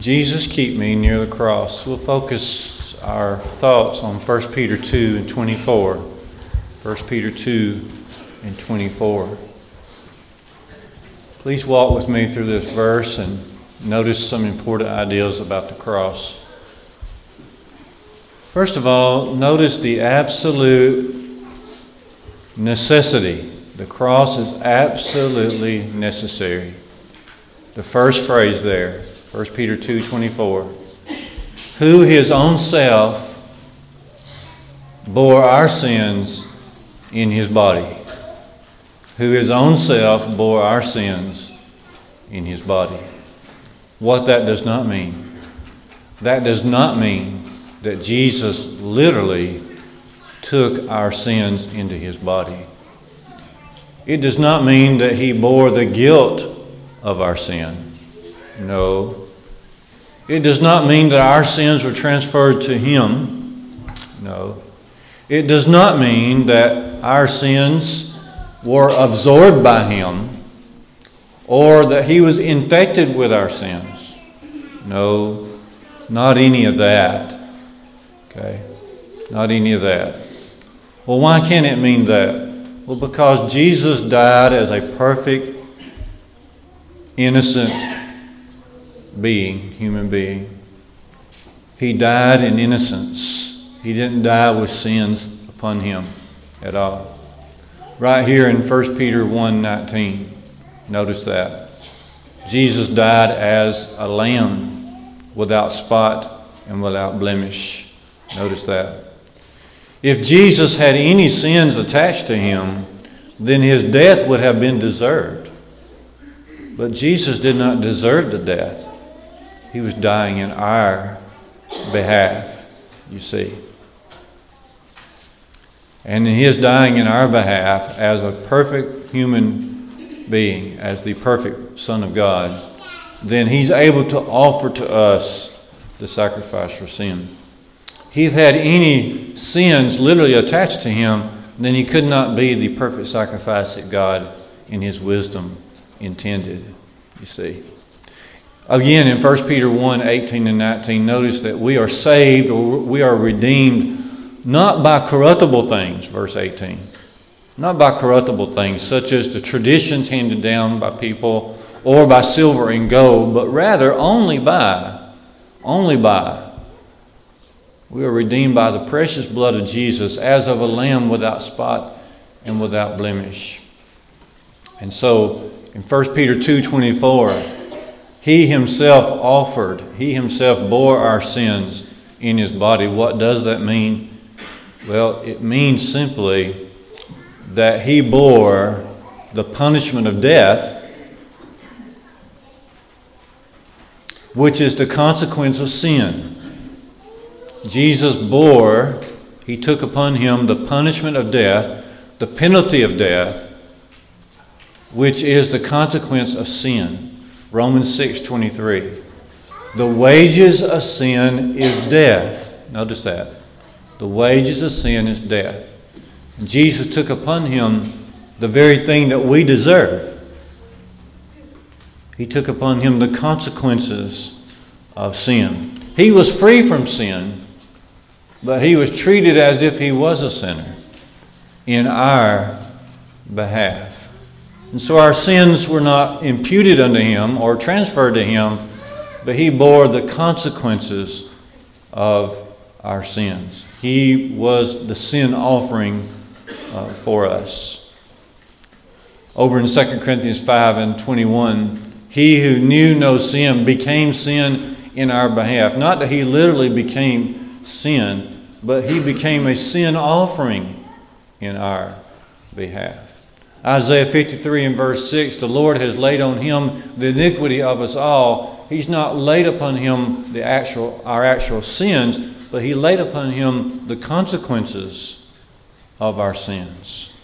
Jesus, keep me near the cross. We'll focus our thoughts on 1 Peter 2 and 24. 1 Peter 2 and 24. Please walk with me through this verse and notice some important ideas about the cross. First of all, notice the absolute necessity. The cross is absolutely necessary. The first phrase there, 1 Peter 2:24. Who his own self bore our sins in his body. Who his own self bore our sins in his body. What that does not mean. That does not mean that Jesus literally took our sins into his body. It does not mean that he bore the guilt of our sin. No. It does not mean that our sins were transferred to him. No. It does not mean that our sins were absorbed by him or that he was infected with our sins. No, not any of that. Okay? Not any of that. Well, why can't it mean that? Well, because Jesus died as a perfect, innocent being, human being. He died in innocence. He didn't die with sins upon him at all. Right here in 1 Peter 1:19. Notice that. Jesus died as a lamb without spot and without blemish. Notice that. If Jesus had any sins attached to him, then his death would have been deserved. But Jesus did not deserve the death. He was dying in our behalf, you see. And in his dying in our behalf as a perfect human being, as the perfect Son of God, then he's able to offer to us the sacrifice for sin If he had any sins literally attached to him, then he could not be the perfect sacrifice that God, in his wisdom, intended. You see. Again, in 1 Peter 1 18 and 19, notice that we are saved or we are redeemed not by corruptible things, verse 18. Not by corruptible things, such as the traditions handed down by people or by silver and gold, but rather only by, only by we are redeemed by the precious blood of Jesus as of a lamb without spot and without blemish. And so in 1 Peter 2:24, he himself offered, he himself bore our sins in his body. What does that mean? Well, it means simply that he bore the punishment of death, which is the consequence of sin. Jesus bore, he took upon him the punishment of death, the penalty of death, which is the consequence of sin. Romans 6:23. The wages of sin is death. Notice that. The wages of sin is death. Jesus took upon him the very thing that we deserve. He took upon him the consequences of sin. He was free from sin, but he was treated as if he was a sinner in our behalf. And so our sins were not imputed unto him or transferred to him, but he bore the consequences of our sins. He was the sin offering uh, for us. Over in 2 Corinthians 5 and 21, he who knew no sin became sin in our behalf. Not that he literally became sin, but he became a sin offering in our behalf. Isaiah 53 and verse 6 the Lord has laid on him the iniquity of us all. He's not laid upon him the actual, our actual sins, but he laid upon him the consequences of our sins.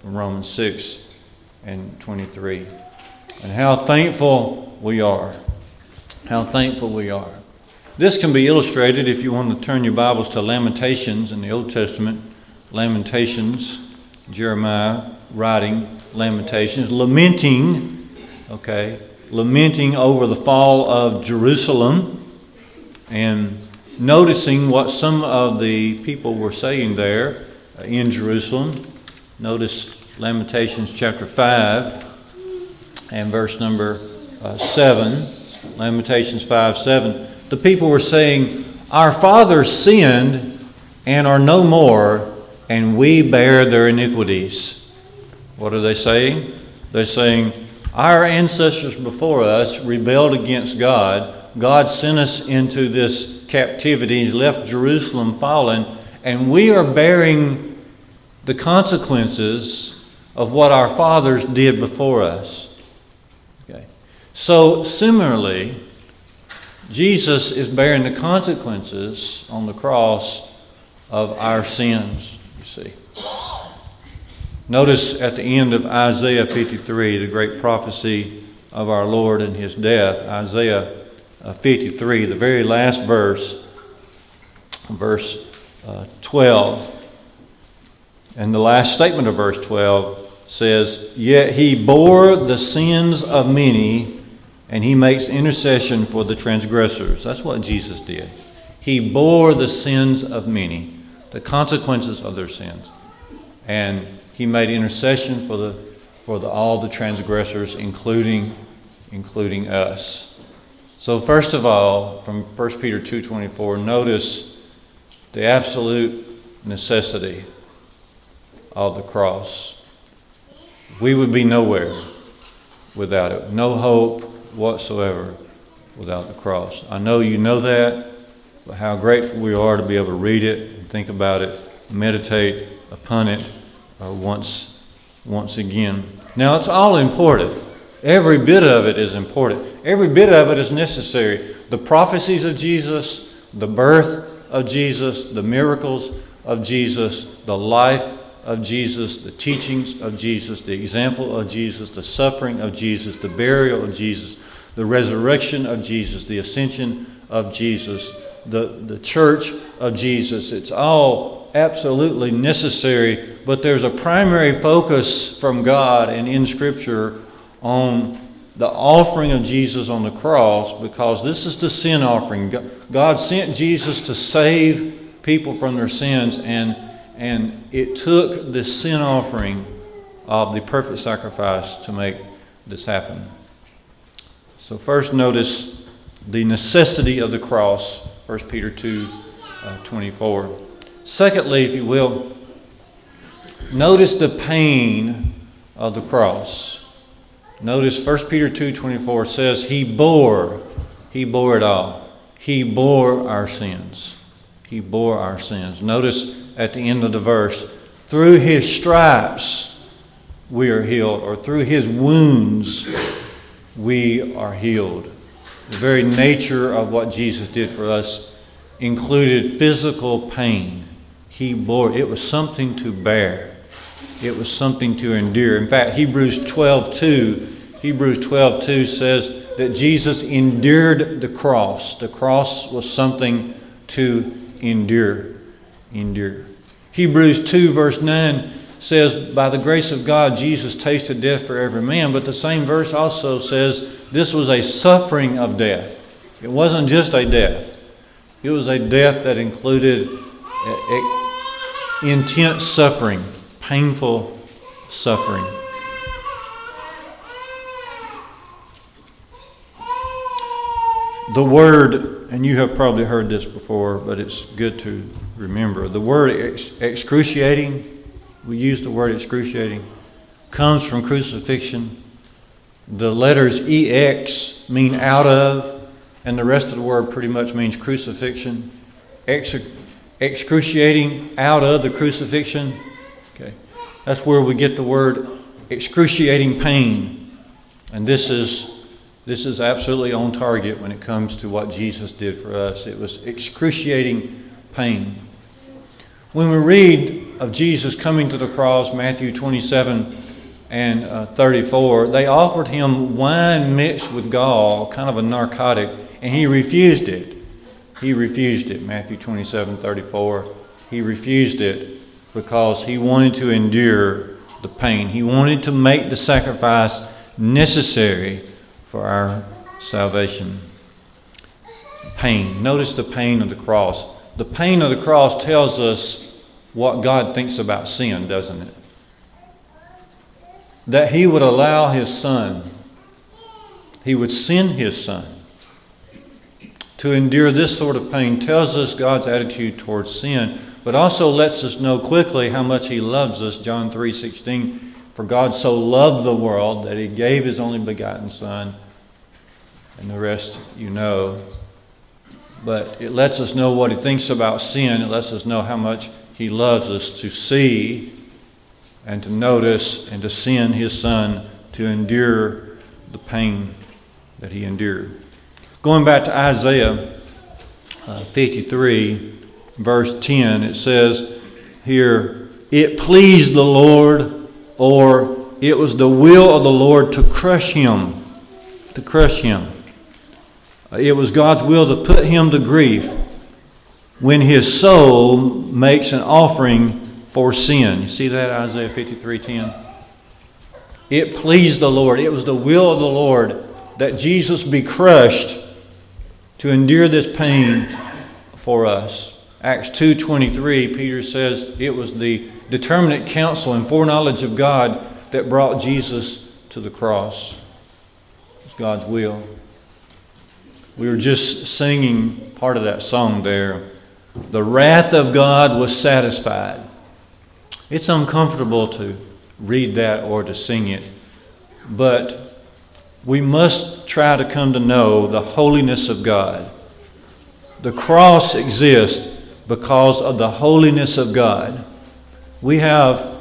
From Romans 6 and 23. And how thankful we are. How thankful we are. This can be illustrated if you want to turn your Bibles to Lamentations in the Old Testament. Lamentations, Jeremiah writing Lamentations, lamenting, okay, lamenting over the fall of Jerusalem. and noticing what some of the people were saying there in Jerusalem. Notice Lamentations chapter 5 and verse number uh, 7. Lamentations 5 7. The people were saying, Our fathers sinned and are no more, and we bear their iniquities. What are they saying? They're saying, Our ancestors before us rebelled against God. God sent us into this captivity, He left Jerusalem fallen, and we are bearing the consequences of what our fathers did before us. Okay. So, similarly, Jesus is bearing the consequences on the cross of our sins, you see. Notice at the end of Isaiah 53, the great prophecy of our Lord and his death, Isaiah uh, 53, the very last verse, verse uh, 12. And the last statement of verse 12 says, Yet he bore the sins of many, and he makes intercession for the transgressors. That's what Jesus did. He bore the sins of many, the consequences of their sins. And he made intercession for, the, for the, all the transgressors, including, including us. So first of all, from 1 Peter 2.24, notice the absolute necessity of the cross. We would be nowhere without it. No hope whatsoever without the cross. I know you know that, but how grateful we are to be able to read it and think about it, meditate upon it uh, once, once again. Now, it's all important. Every bit of it is important. Every bit of it is necessary. The prophecies of Jesus, the birth of Jesus, the miracles of Jesus, the life of Jesus, the teachings of Jesus, the example of Jesus, the suffering of Jesus, the burial of Jesus, the resurrection of Jesus, the ascension of Jesus, the, the church of Jesus. It's all absolutely necessary, but there's a primary focus from God and in Scripture on the offering of Jesus on the cross because this is the sin offering. God sent Jesus to save people from their sins, and, and it took the sin offering of the perfect sacrifice to make this happen. So, first, notice the necessity of the cross, 1 Peter 2 uh, 24. Secondly, if you will, notice the pain of the cross. Notice 1 Peter 2:24 says he bore he bore it all. He bore our sins. He bore our sins. Notice at the end of the verse, through his stripes we are healed or through his wounds we are healed. The very nature of what Jesus did for us included physical pain. He bore it was something to bear. It was something to endure. In fact, Hebrews 12 2 Hebrews 12 2 says that Jesus endured the cross. The cross was something to endure. Endure. Hebrews 2 verse 9 says, By the grace of God, Jesus tasted death for every man. But the same verse also says this was a suffering of death. It wasn't just a death, it was a death that included intense suffering, painful suffering. The word, and you have probably heard this before, but it's good to remember the word ex- excruciating, we use the word excruciating, comes from crucifixion. The letters EX mean out of, and the rest of the word pretty much means crucifixion. Excruciating out of the crucifixion. Okay. That's where we get the word excruciating pain. And this is this is absolutely on target when it comes to what Jesus did for us. It was excruciating pain. When we read of Jesus coming to the cross, Matthew 27 and uh, 34, they offered him wine mixed with gall, kind of a narcotic, and he refused it. He refused it, Matthew 27 34. He refused it because he wanted to endure the pain. He wanted to make the sacrifice necessary for our salvation. pain. Notice the pain of the cross. The pain of the cross tells us what God thinks about sin, doesn't it? That He would allow His Son, He would send His Son to endure this sort of pain tells us God's attitude towards sin, but also lets us know quickly how much He loves us. John 3 16. For God so loved the world that He gave His only begotten Son, and the rest you know. But it lets us know what He thinks about sin. It lets us know how much He loves us to see and to notice and to send His Son to endure the pain that He endured. Going back to Isaiah uh, 53, verse 10, it says here, It pleased the Lord, or it was the will of the Lord to crush him. To crush him. Uh, it was God's will to put him to grief when his soul makes an offering for sin. You see that, Isaiah 53 10? It pleased the Lord. It was the will of the Lord that Jesus be crushed to endure this pain for us. Acts 2:23 Peter says it was the determinate counsel and foreknowledge of God that brought Jesus to the cross. It's God's will. We were just singing part of that song there. The wrath of God was satisfied. It's uncomfortable to read that or to sing it, but we must try to come to know the holiness of God. The cross exists because of the holiness of God. We have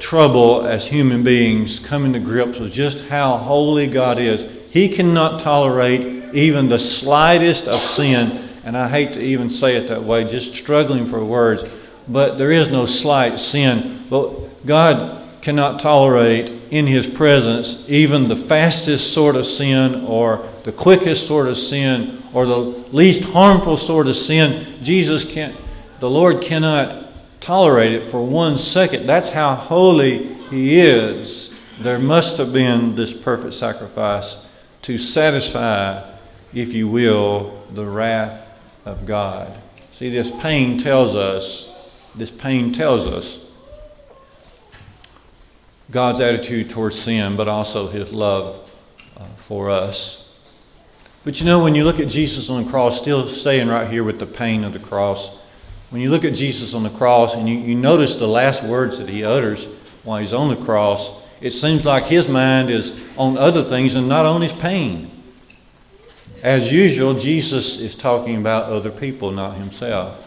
trouble as human beings coming to grips with just how holy God is. He cannot tolerate even the slightest of sin, and I hate to even say it that way, just struggling for words, but there is no slight sin. But God cannot tolerate in his presence even the fastest sort of sin or the quickest sort of sin or the least harmful sort of sin. Jesus can't, the Lord cannot tolerate it for one second. That's how holy he is. There must have been this perfect sacrifice to satisfy, if you will, the wrath of God. See, this pain tells us, this pain tells us God's attitude towards sin, but also his love uh, for us. But you know, when you look at Jesus on the cross, still staying right here with the pain of the cross, when you look at Jesus on the cross and you, you notice the last words that he utters while he's on the cross, it seems like his mind is on other things and not on his pain. As usual, Jesus is talking about other people, not himself.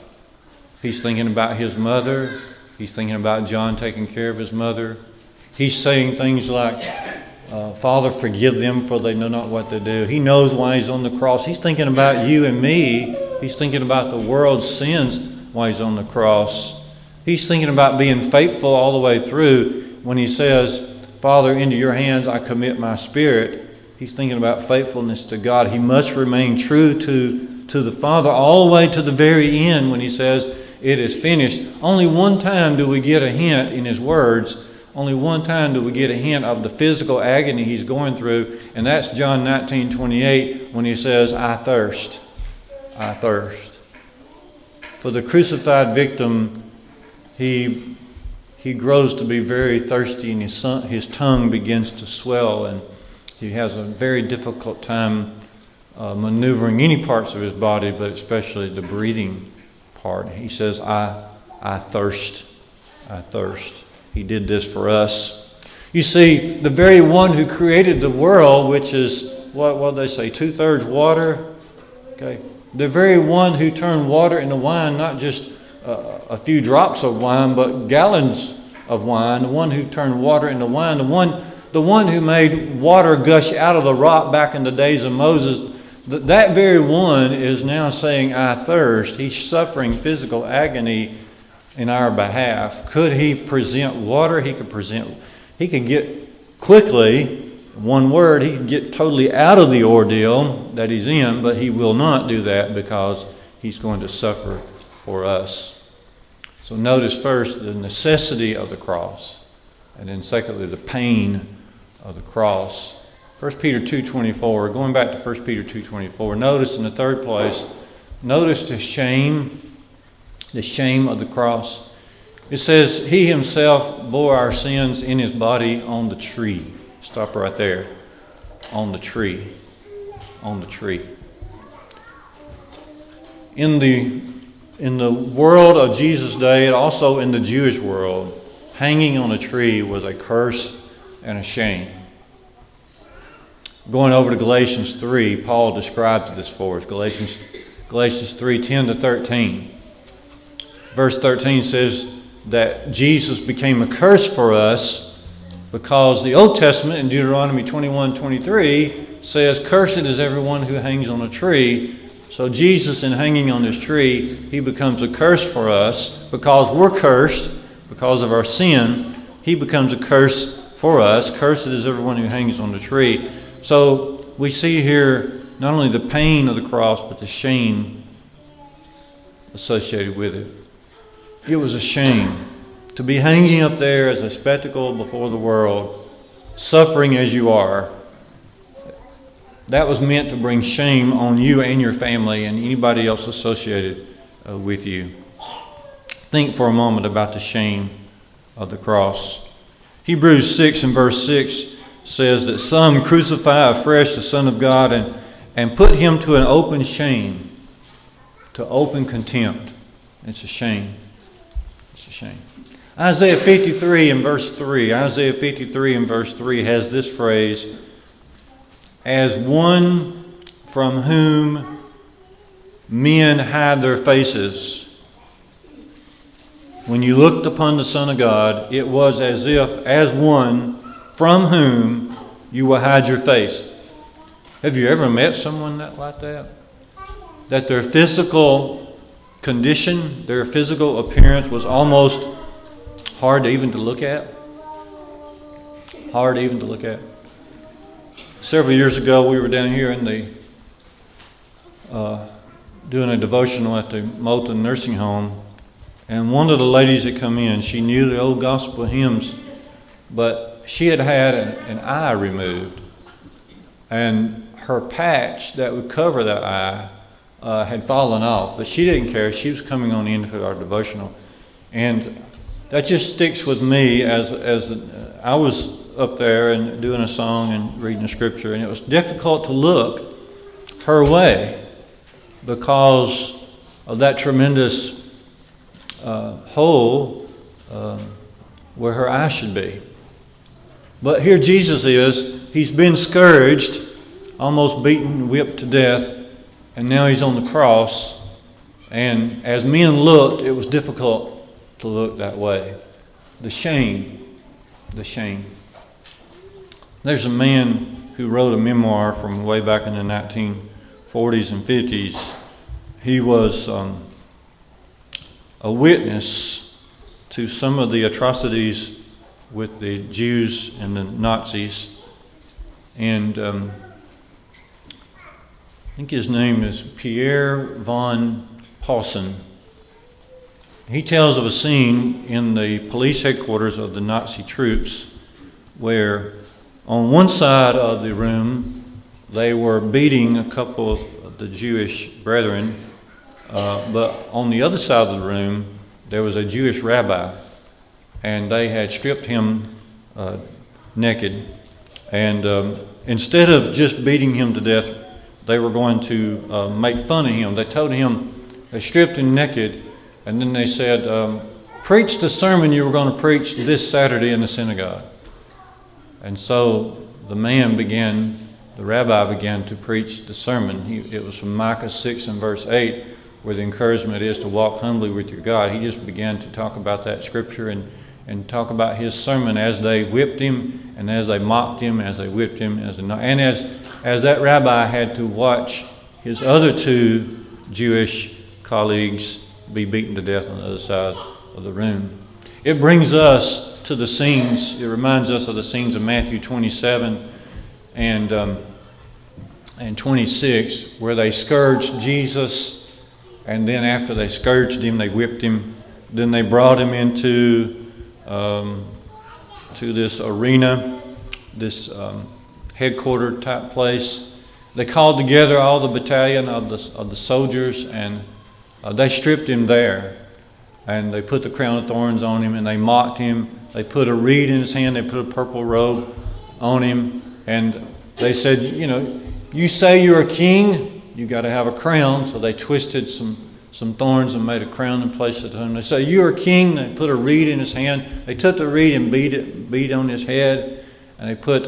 He's thinking about his mother. He's thinking about John taking care of his mother. He's saying things like, uh, Father, forgive them for they know not what they do. He knows why he's on the cross. He's thinking about you and me. He's thinking about the world's sins while he's on the cross. He's thinking about being faithful all the way through when he says, Father, into your hands I commit my spirit. He's thinking about faithfulness to God. He must remain true to, to the Father all the way to the very end when he says, It is finished. Only one time do we get a hint in his words only one time do we get a hint of the physical agony he's going through, and that's John 19 28 when he says, I thirst. I thirst. For the crucified victim, he, he grows to be very thirsty, and his, son, his tongue begins to swell, and he has a very difficult time uh, maneuvering any parts of his body, but especially the breathing part. He says, I, I thirst. I thirst. He did this for us. You see, the very one who created the world, which is, what, what they say, two thirds water, okay, the very one who turned water into wine, not just uh, a few drops of wine, but gallons of wine, the one who turned water into wine, the one, the one who made water gush out of the rock back in the days of Moses, that very one is now saying, I thirst. He's suffering physical agony in our behalf. Could he present water? He could present, he could get quickly, one word, he could get totally out of the ordeal that he's in, but he will not do that because he's going to suffer for us. So notice first the necessity of the cross, and then secondly, the pain of the cross 1 Peter 2.24, going back to 1 Peter 2.24, notice in the third place, notice the shame, the shame of the cross. It says, He Himself bore our sins in His body on the tree. Stop right there. On the tree. On the tree. In the, in the world of Jesus' day, and also in the Jewish world, hanging on a tree was a curse and a shame. Going over to Galatians 3, Paul describes this for us. Galatians, Galatians 3 10 to 13. Verse 13 says that Jesus became a curse for us because the Old Testament in Deuteronomy 21 23 says, Cursed is everyone who hangs on a tree. So, Jesus, in hanging on this tree, he becomes a curse for us because we're cursed because of our sin. He becomes a curse for us. Cursed is everyone who hangs on the tree. So we see here not only the pain of the cross, but the shame associated with it. It was a shame to be hanging up there as a spectacle before the world, suffering as you are. That was meant to bring shame on you and your family and anybody else associated uh, with you. Think for a moment about the shame of the cross. Hebrews 6 and verse 6 says that some crucify afresh the Son of God and, and put him to an open shame, to open contempt. It's a shame. Shame. Isaiah 53 and verse 3, Isaiah 53 and verse 3 has this phrase As one from whom men hide their faces. When you looked upon the Son of God, it was as if, as one from whom you will hide your face. Have you ever met someone that like that? That their physical condition, their physical appearance was almost hard even to look at? Hard even to look at. Several years ago, we were down here in the uh, doing a devotional at the Moulton Nursing Home, and one of the ladies that come in, she knew the old gospel hymns, but she had had an, an eye removed, and her patch that would cover that eye uh, had fallen off, but she didn't care. She was coming on into our devotional, and that just sticks with me as as uh, I was up there and doing a song and reading the scripture, and it was difficult to look her way because of that tremendous uh, hole uh, where her eye should be. But here Jesus is. He's been scourged, almost beaten, whipped to death, and now he's on the cross. And as men looked, it was difficult to look that way. The shame, the shame. There's a man who wrote a memoir from way back in the 1940s and 50s. He was um, a witness to some of the atrocities with the Jews and the Nazis. And um, I think his name is Pierre von Paulsen. He tells of a scene in the police headquarters of the Nazi troops where, on one side of the room, they were beating a couple of the Jewish brethren, uh, but on the other side of the room, there was a Jewish rabbi and they had stripped him uh, naked. And um, instead of just beating him to death, they were going to uh, make fun of him. They told him, they stripped him naked, and then they said, um, Preach the sermon you were going to preach this Saturday in the synagogue. And so the man began, the rabbi began to preach the sermon. He, it was from Micah 6 and verse 8, where the encouragement is to walk humbly with your God. He just began to talk about that scripture and and talk about his sermon as they whipped him and as they mocked him, as they whipped him, as they, and as, as that rabbi had to watch his other two Jewish colleagues be beaten to death on the other side of the room. It brings us to the scenes, it reminds us of the scenes of Matthew 27 and, um, and 26, where they scourged Jesus, and then after they scourged him, they whipped him, then they brought him into um, to this arena, this um, headquarter type place. They called together all the battalion of the, of the soldiers and uh, they stripped him there. And they put the crown of thorns on him and they mocked him. They put a reed in his hand, they put a purple robe on him. And they said, You know, you say you're a king, you got to have a crown. So they twisted some, some thorns and made a crown and placed it on him. They say, You're a king. They put a reed in his hand. They took the reed and beat it, beat on his head. And they put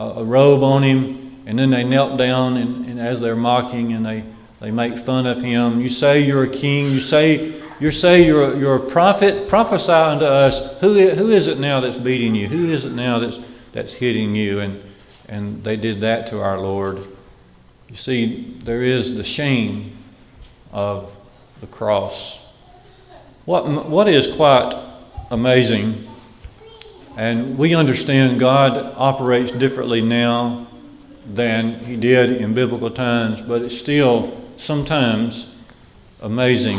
a, robe on him. And then they knelt down and, and as they're mocking and they, they make fun of him. You say you're a king. You say you say you're a, you're a prophet. Prophesy unto us. Who, who is it now that's beating you? Who is it now that's, that's hitting you? And, and they did that to our Lord. You see, there is the shame of the cross. What, what is quite amazing, and we understand God operates differently now than he did in biblical times, but it's still sometimes amazing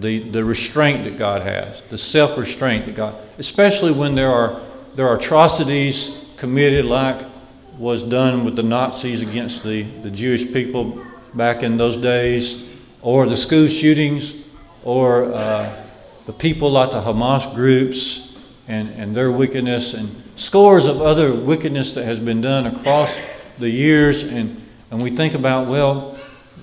the, the restraint that God has, the self restraint that God, especially when there are, there are atrocities committed like was done with the Nazis against the, the Jewish people back in those days, or the school shootings, or uh, the people like the Hamas groups and, and their wickedness, and scores of other wickedness that has been done across the years. And, and we think about, well,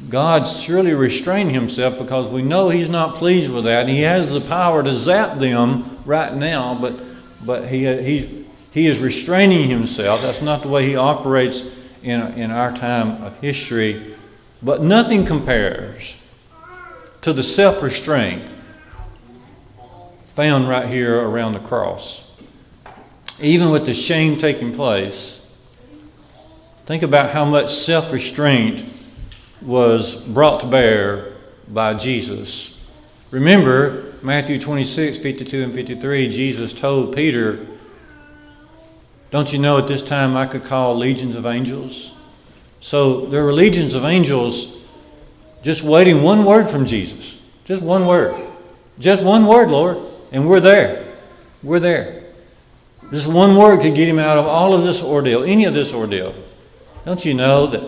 God surely restrained himself because we know he's not pleased with that. He has the power to zap them right now, but, but he, he, he is restraining himself. That's not the way he operates in, in our time of history. But nothing compares to the self restraint found right here around the cross. Even with the shame taking place, think about how much self restraint was brought to bear by Jesus. Remember, Matthew 26, 52 and 53, Jesus told Peter, don't you know at this time I could call legions of angels? So there were legions of angels just waiting one word from Jesus. Just one word. Just one word, Lord. And we're there. We're there. Just one word could get him out of all of this ordeal, any of this ordeal. Don't you know that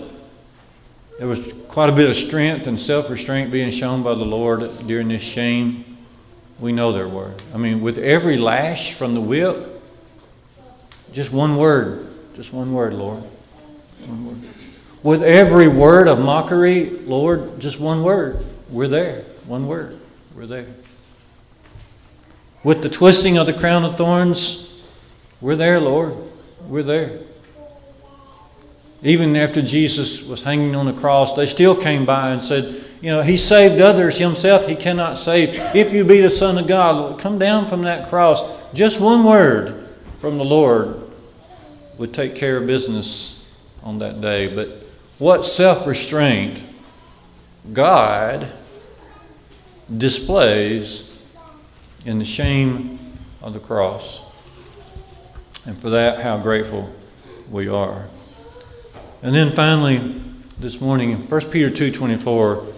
there was quite a bit of strength and self restraint being shown by the Lord during this shame? We know there were. I mean, with every lash from the whip, just one word. Just one word, Lord. One word. With every word of mockery, Lord, just one word. We're there. One word. We're there. With the twisting of the crown of thorns, we're there, Lord. We're there. Even after Jesus was hanging on the cross, they still came by and said, You know, He saved others, Himself He cannot save. If you be the Son of God, come down from that cross. Just one word from the Lord would take care of business on that day. But what self restraint God displays in the shame of the cross. And for that, how grateful we are. And then finally, this morning, 1 Peter 2.24,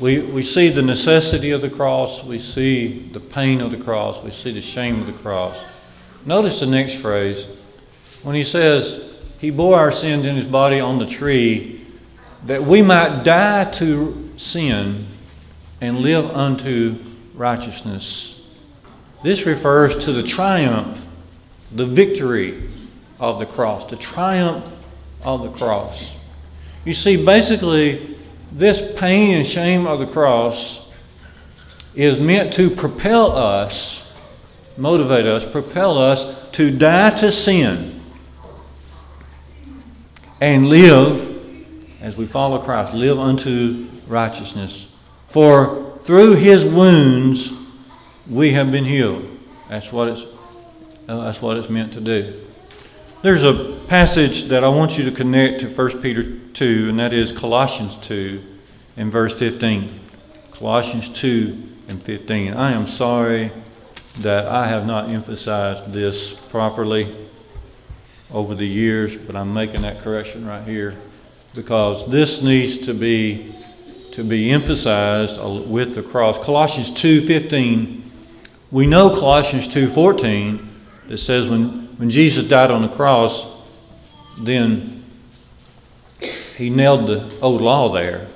we, we see the necessity of the cross, we see the pain of the cross, we see the shame of the cross. Notice the next phrase when he says, He bore our sins in His body on the tree that we might die to sin and live unto righteousness. This refers to the triumph, the victory of the cross, the triumph of the cross. You see, basically, this pain and shame of the cross is meant to propel us motivate us, propel us to die to sin and live, as we follow Christ, live unto righteousness. For through his wounds we have been healed. That's what it's, uh, that's what it's meant to do. There's a passage that I want you to connect to 1 Peter 2, and that is Colossians 2 in verse 15. Colossians 2 and 15. I am sorry that I have not emphasized this properly over the years, but I'm making that correction right here because this needs to be to be emphasized with the cross. Colossians 2:15. We know Colossians 2:14 that says when when Jesus died on the cross, then he nailed the old law there.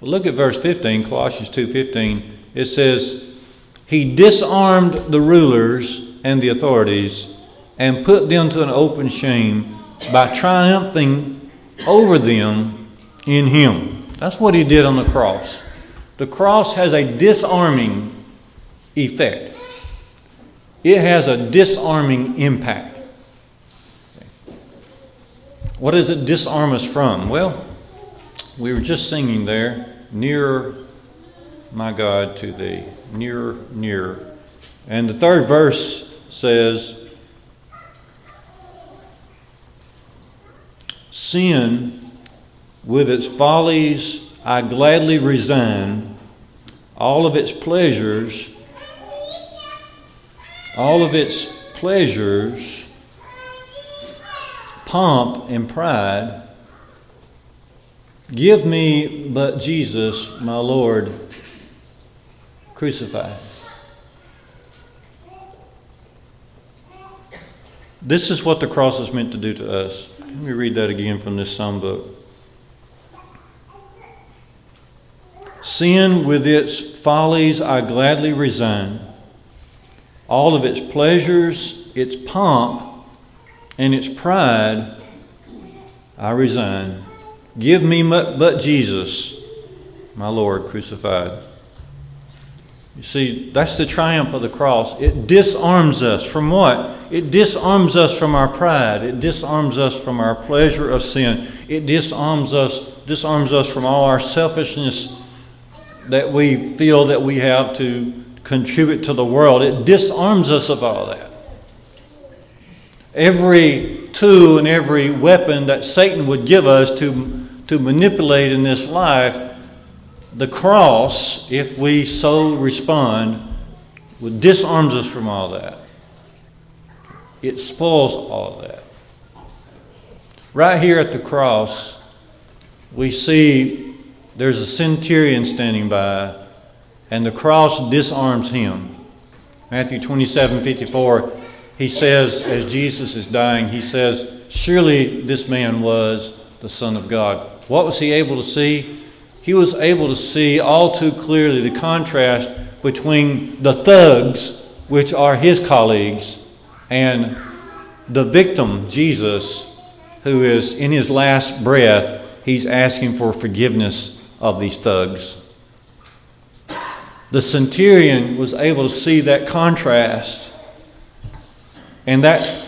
Look at verse 15, Colossians 2:15. It says, "He disarmed the rulers and the authorities and put them to an open shame by triumphing over them in him." That's what he did on the cross. The cross has a disarming effect. It has a disarming impact. What does it disarm us from? Well, we were just singing there, nearer, my God, to thee, nearer, nearer. And the third verse says, Sin, with its follies, I gladly resign, all of its pleasures, all of its pleasures, pomp and pride, give me but Jesus, my Lord, crucified. This is what the cross is meant to do to us. Let me read that again from this psalm book. Sin with its follies I gladly resign. All of its pleasures, its pomp, and its pride I resign. Give me but Jesus, my Lord, crucified. You see, that's the triumph of the cross. It disarms us from what? It disarms us from our pride. It disarms us from our pleasure of sin. It disarms us, disarms us from all our selfishness that we feel that we have to contribute to the world. It disarms us of all that. Every tool and every weapon that Satan would give us to, to manipulate in this life, the cross, if we so respond, would disarms us from all that. It spoils all that. Right here at the cross, we see there's a centurion standing by, and the cross disarms him. Matthew 27 54, he says, as Jesus is dying, he says, Surely this man was the Son of God. What was he able to see? He was able to see all too clearly the contrast between the thugs, which are his colleagues, and the victim, Jesus, who is in his last breath, he's asking for forgiveness of these thugs. The centurion was able to see that contrast, and that,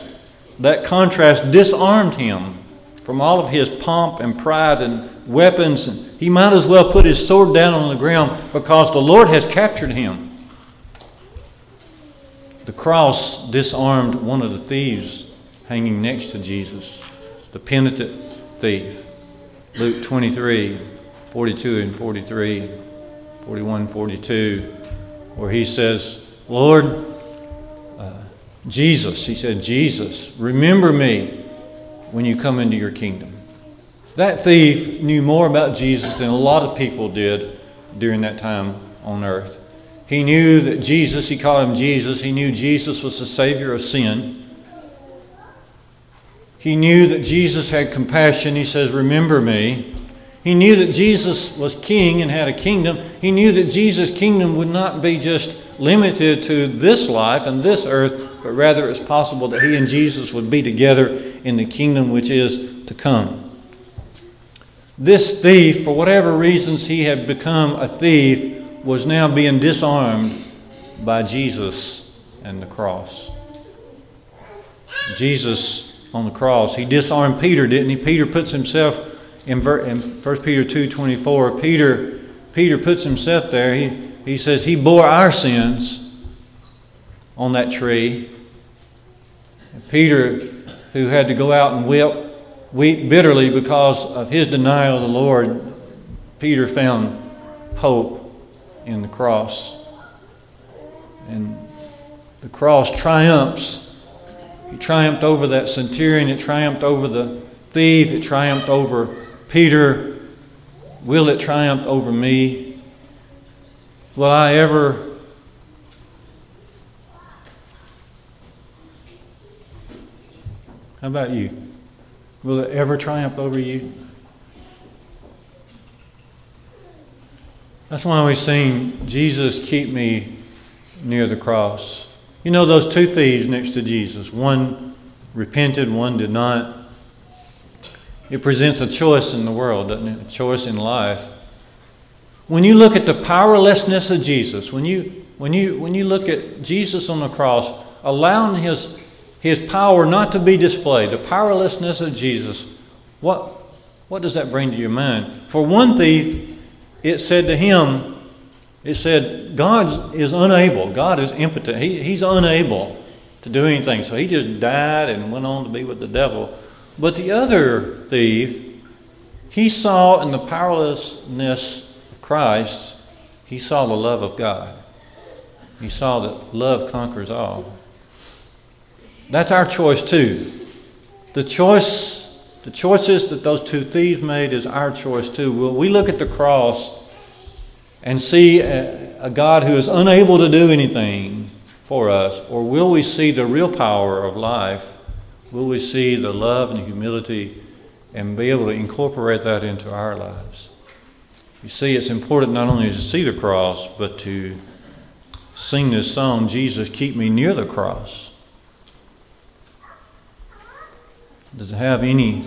that contrast disarmed him from all of his pomp and pride and weapons. And he might as well put his sword down on the ground because the Lord has captured him. The cross disarmed one of the thieves hanging next to Jesus, the penitent thief. Luke 23 42 and 43, 41, 42, where he says, Lord, uh, Jesus, he said, Jesus, remember me when you come into your kingdom. That thief knew more about Jesus than a lot of people did during that time on earth. He knew that Jesus, he called him Jesus, he knew Jesus was the Savior of sin. He knew that Jesus had compassion. He says, Remember me. He knew that Jesus was king and had a kingdom. He knew that Jesus' kingdom would not be just limited to this life and this earth, but rather it's possible that he and Jesus would be together in the kingdom which is to come. This thief, for whatever reasons he had become a thief, was now being disarmed by Jesus and the cross. Jesus on the cross, he disarmed Peter, didn't he? Peter puts himself in, in 1 Peter 2.24, Peter, Peter puts himself there. He, he says he bore our sins on that tree. Peter, who had to go out and weep, weep bitterly because of his denial of the Lord, Peter found hope in the cross. And the cross triumphs. He triumphed over that centurion, it triumphed over the thief, it triumphed over Peter, will it triumph over me? Will I ever How about you? Will it ever triumph over you? That's why we sing, Jesus, keep me near the cross. You know, those two thieves next to Jesus, one repented, one did not. It presents a choice in the world, doesn't it? A choice in life. When you look at the powerlessness of Jesus, when you, when you, when you look at Jesus on the cross, allowing his, his power not to be displayed, the powerlessness of Jesus, what, what does that bring to your mind? For one thief, it said to him, it said, God is unable, God is impotent, he, He's unable to do anything. So he just died and went on to be with the devil. But the other thief, he saw in the powerlessness of Christ, he saw the love of God. He saw that love conquers all. That's our choice too. The choice, the choices that those two thieves made is our choice too. Will we look at the cross and see a, a God who is unable to do anything for us, or will we see the real power of life Will we see the love and humility and be able to incorporate that into our lives? You see, it's important not only to see the cross, but to sing this song, Jesus, keep me near the cross. Does it have any,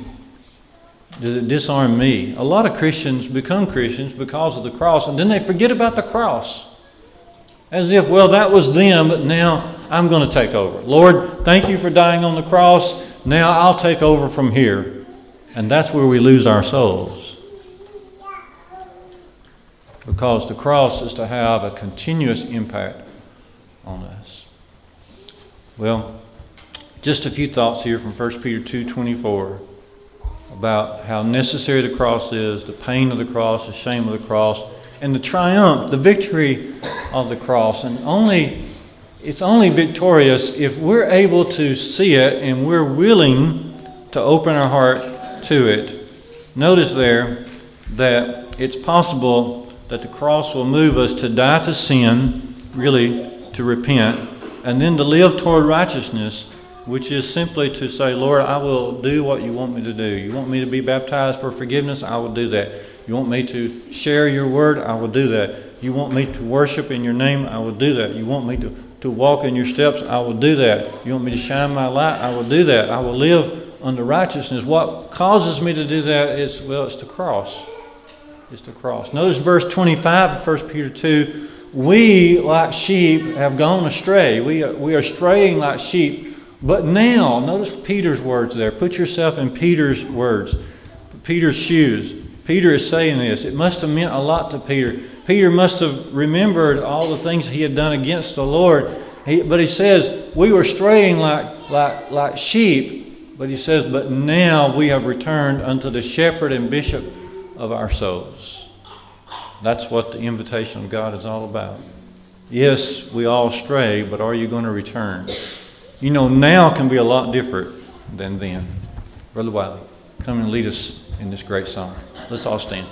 does it disarm me? A lot of Christians become Christians because of the cross, and then they forget about the cross. As if, well, that was them, but now I'm going to take over. Lord, thank you for dying on the cross. Now I'll take over from here. And that's where we lose our souls. Because the cross is to have a continuous impact on us. Well, just a few thoughts here from 1 Peter 2:24 about how necessary the cross is, the pain of the cross, the shame of the cross, and the triumph, the victory of the cross. And only it's only victorious if we're able to see it and we're willing to open our heart to it. Notice there that it's possible that the cross will move us to die to sin, really to repent, and then to live toward righteousness, which is simply to say, Lord, I will do what you want me to do. You want me to be baptized for forgiveness? I will do that. You want me to share your word? I will do that. You want me to worship in your name? I will do that. You want me to, to walk in your steps? I will do that. You want me to shine my light? I will do that. I will live under righteousness. What causes me to do that is, well, it's the cross. It's the cross. Notice verse 25 of 1 Peter 2. We, like sheep, have gone astray. We are, we are straying like sheep. But now, notice Peter's words there. Put yourself in Peter's words, Peter's shoes. Peter is saying this. It must have meant a lot to Peter. Peter must have remembered all the things he had done against the Lord. He, but he says, We were straying like, like, like sheep. But he says, But now we have returned unto the shepherd and bishop of our souls. That's what the invitation of God is all about. Yes, we all stray, but are you going to return? You know, now can be a lot different than then. Brother Wiley, come and lead us in this great song. Let's all stand.